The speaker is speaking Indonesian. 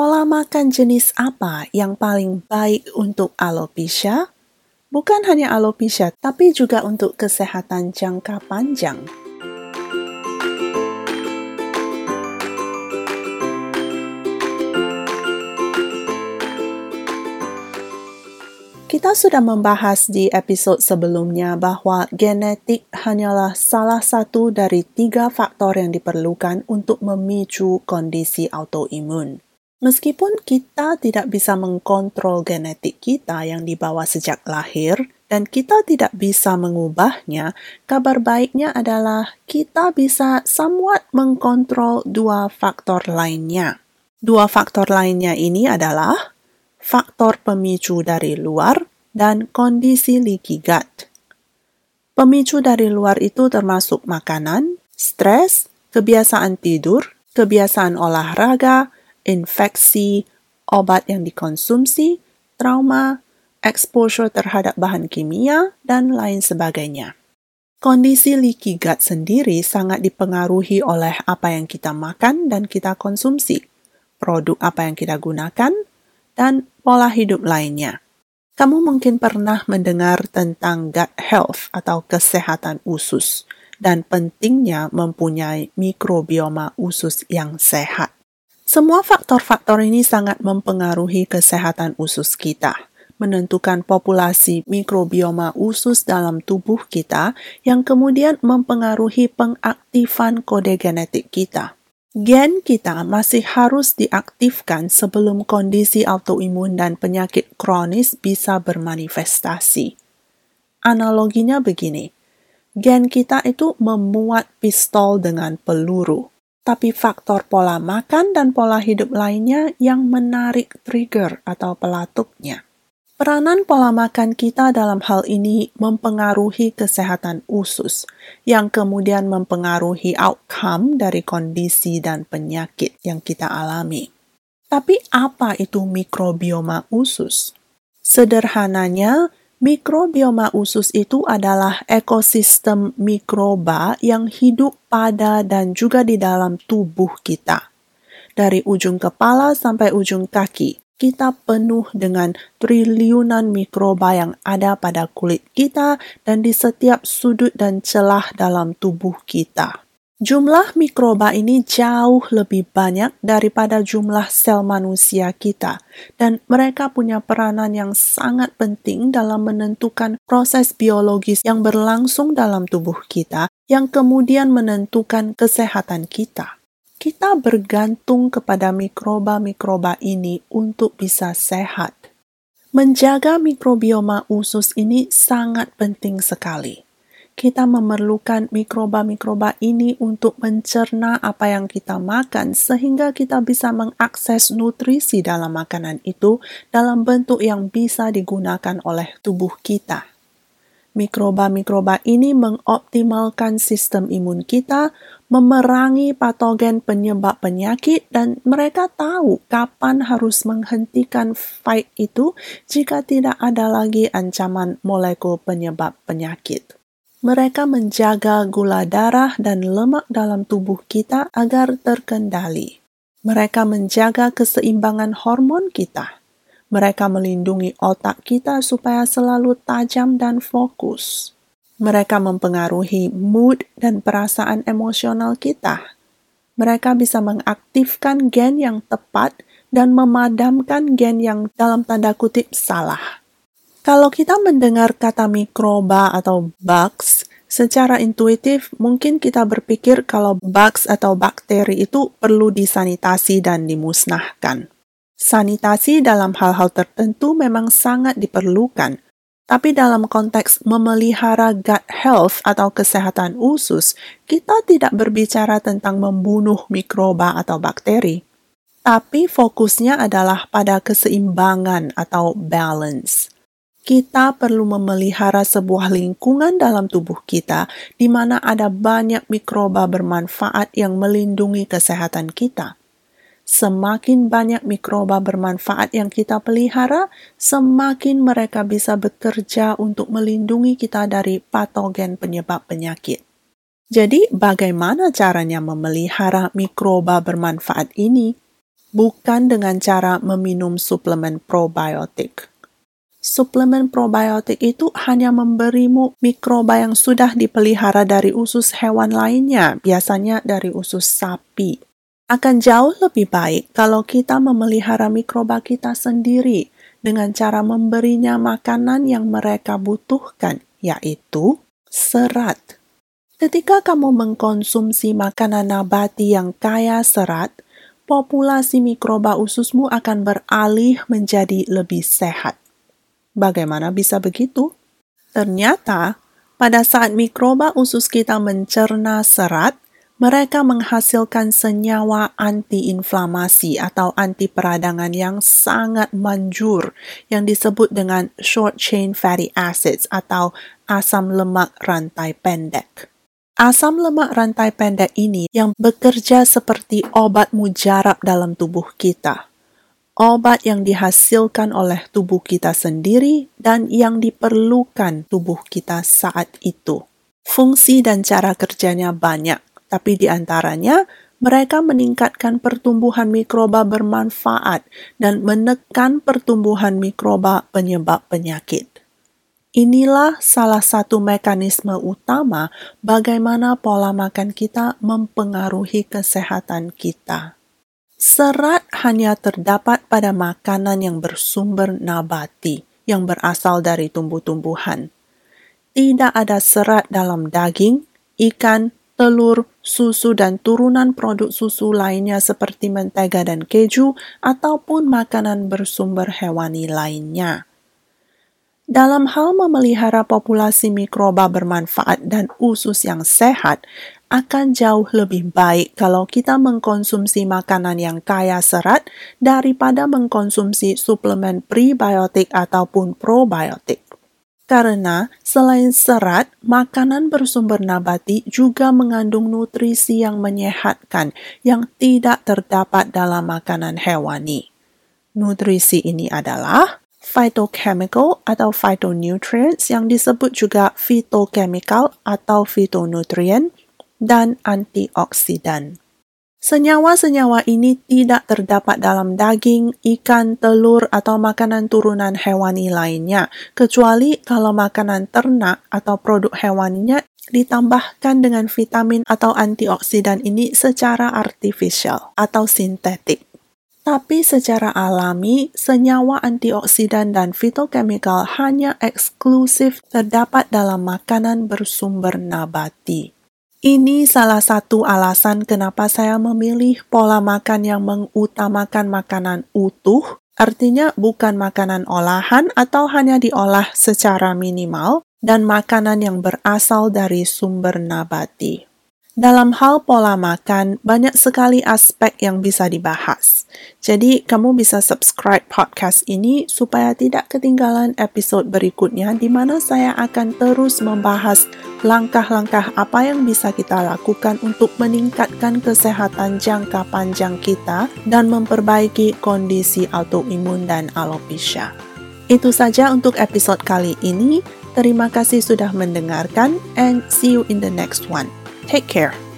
Pola makan jenis apa yang paling baik untuk alopecia? Bukan hanya alopecia, tapi juga untuk kesehatan jangka panjang. Kita sudah membahas di episode sebelumnya bahwa genetik hanyalah salah satu dari tiga faktor yang diperlukan untuk memicu kondisi autoimun. Meskipun kita tidak bisa mengkontrol genetik kita yang dibawa sejak lahir, dan kita tidak bisa mengubahnya, kabar baiknya adalah kita bisa somewhat mengkontrol dua faktor lainnya. Dua faktor lainnya ini adalah faktor pemicu dari luar dan kondisi leaky gut. Pemicu dari luar itu termasuk makanan, stres, kebiasaan tidur, kebiasaan olahraga, infeksi, obat yang dikonsumsi, trauma, exposure terhadap bahan kimia, dan lain sebagainya. Kondisi leaky gut sendiri sangat dipengaruhi oleh apa yang kita makan dan kita konsumsi, produk apa yang kita gunakan, dan pola hidup lainnya. Kamu mungkin pernah mendengar tentang gut health atau kesehatan usus dan pentingnya mempunyai mikrobioma usus yang sehat. Semua faktor-faktor ini sangat mempengaruhi kesehatan usus kita, menentukan populasi mikrobioma usus dalam tubuh kita yang kemudian mempengaruhi pengaktifan kode genetik kita. Gen kita masih harus diaktifkan sebelum kondisi autoimun dan penyakit kronis bisa bermanifestasi. Analoginya begini, gen kita itu memuat pistol dengan peluru tapi faktor pola makan dan pola hidup lainnya yang menarik trigger atau pelatuknya. Peranan pola makan kita dalam hal ini mempengaruhi kesehatan usus, yang kemudian mempengaruhi outcome dari kondisi dan penyakit yang kita alami. Tapi apa itu mikrobioma usus? Sederhananya, Mikrobioma usus itu adalah ekosistem mikroba yang hidup pada dan juga di dalam tubuh kita. Dari ujung kepala sampai ujung kaki, kita penuh dengan triliunan mikroba yang ada pada kulit kita dan di setiap sudut dan celah dalam tubuh kita. Jumlah mikroba ini jauh lebih banyak daripada jumlah sel manusia kita, dan mereka punya peranan yang sangat penting dalam menentukan proses biologis yang berlangsung dalam tubuh kita, yang kemudian menentukan kesehatan kita. Kita bergantung kepada mikroba-mikroba ini untuk bisa sehat. Menjaga mikrobioma usus ini sangat penting sekali kita memerlukan mikroba-mikroba ini untuk mencerna apa yang kita makan, sehingga kita bisa mengakses nutrisi dalam makanan itu dalam bentuk yang bisa digunakan oleh tubuh kita. Mikroba-mikroba ini mengoptimalkan sistem imun kita, memerangi patogen penyebab penyakit, dan mereka tahu kapan harus menghentikan fight itu jika tidak ada lagi ancaman molekul penyebab penyakit. Mereka menjaga gula darah dan lemak dalam tubuh kita agar terkendali. Mereka menjaga keseimbangan hormon kita. Mereka melindungi otak kita supaya selalu tajam dan fokus. Mereka mempengaruhi mood dan perasaan emosional kita. Mereka bisa mengaktifkan gen yang tepat dan memadamkan gen yang dalam tanda kutip salah. Kalau kita mendengar kata mikroba atau bugs, secara intuitif mungkin kita berpikir kalau bugs atau bakteri itu perlu disanitasi dan dimusnahkan. Sanitasi dalam hal-hal tertentu memang sangat diperlukan, tapi dalam konteks memelihara gut health atau kesehatan usus, kita tidak berbicara tentang membunuh mikroba atau bakteri. Tapi fokusnya adalah pada keseimbangan atau balance kita perlu memelihara sebuah lingkungan dalam tubuh kita di mana ada banyak mikroba bermanfaat yang melindungi kesehatan kita. Semakin banyak mikroba bermanfaat yang kita pelihara, semakin mereka bisa bekerja untuk melindungi kita dari patogen penyebab penyakit. Jadi, bagaimana caranya memelihara mikroba bermanfaat ini? bukan dengan cara meminum suplemen probiotik. Suplemen probiotik itu hanya memberimu mikroba yang sudah dipelihara dari usus hewan lainnya, biasanya dari usus sapi. Akan jauh lebih baik kalau kita memelihara mikroba kita sendiri dengan cara memberinya makanan yang mereka butuhkan, yaitu serat. Ketika kamu mengkonsumsi makanan nabati yang kaya serat, populasi mikroba ususmu akan beralih menjadi lebih sehat. Bagaimana bisa begitu? Ternyata, pada saat mikroba usus kita mencerna serat, mereka menghasilkan senyawa antiinflamasi atau anti peradangan yang sangat manjur yang disebut dengan short chain fatty acids atau asam lemak rantai pendek. Asam lemak rantai pendek ini yang bekerja seperti obat mujarab dalam tubuh kita obat yang dihasilkan oleh tubuh kita sendiri dan yang diperlukan tubuh kita saat itu. Fungsi dan cara kerjanya banyak, tapi di antaranya mereka meningkatkan pertumbuhan mikroba bermanfaat dan menekan pertumbuhan mikroba penyebab penyakit. Inilah salah satu mekanisme utama bagaimana pola makan kita mempengaruhi kesehatan kita. Serat hanya terdapat pada makanan yang bersumber nabati, yang berasal dari tumbuh-tumbuhan. Tidak ada serat dalam daging, ikan, telur, susu, dan turunan produk susu lainnya seperti mentega dan keju, ataupun makanan bersumber hewani lainnya. Dalam hal memelihara populasi mikroba bermanfaat dan usus yang sehat, akan jauh lebih baik kalau kita mengkonsumsi makanan yang kaya serat daripada mengkonsumsi suplemen prebiotik ataupun probiotik. Karena selain serat, makanan bersumber nabati juga mengandung nutrisi yang menyehatkan yang tidak terdapat dalam makanan hewani. Nutrisi ini adalah phytochemical atau phytonutrients yang disebut juga phytochemical atau phytonutrient dan antioksidan. Senyawa-senyawa ini tidak terdapat dalam daging, ikan, telur, atau makanan turunan hewani lainnya, kecuali kalau makanan ternak atau produk hewaninya ditambahkan dengan vitamin atau antioksidan ini secara artificial atau sintetik. Tapi secara alami, senyawa antioksidan dan fitochemical hanya eksklusif terdapat dalam makanan bersumber nabati. Ini salah satu alasan kenapa saya memilih pola makan yang mengutamakan makanan utuh, artinya bukan makanan olahan atau hanya diolah secara minimal, dan makanan yang berasal dari sumber nabati. Dalam hal pola makan, banyak sekali aspek yang bisa dibahas. Jadi, kamu bisa subscribe podcast ini supaya tidak ketinggalan episode berikutnya di mana saya akan terus membahas langkah-langkah apa yang bisa kita lakukan untuk meningkatkan kesehatan jangka panjang kita dan memperbaiki kondisi autoimun dan alopecia. Itu saja untuk episode kali ini. Terima kasih sudah mendengarkan and see you in the next one. Take care.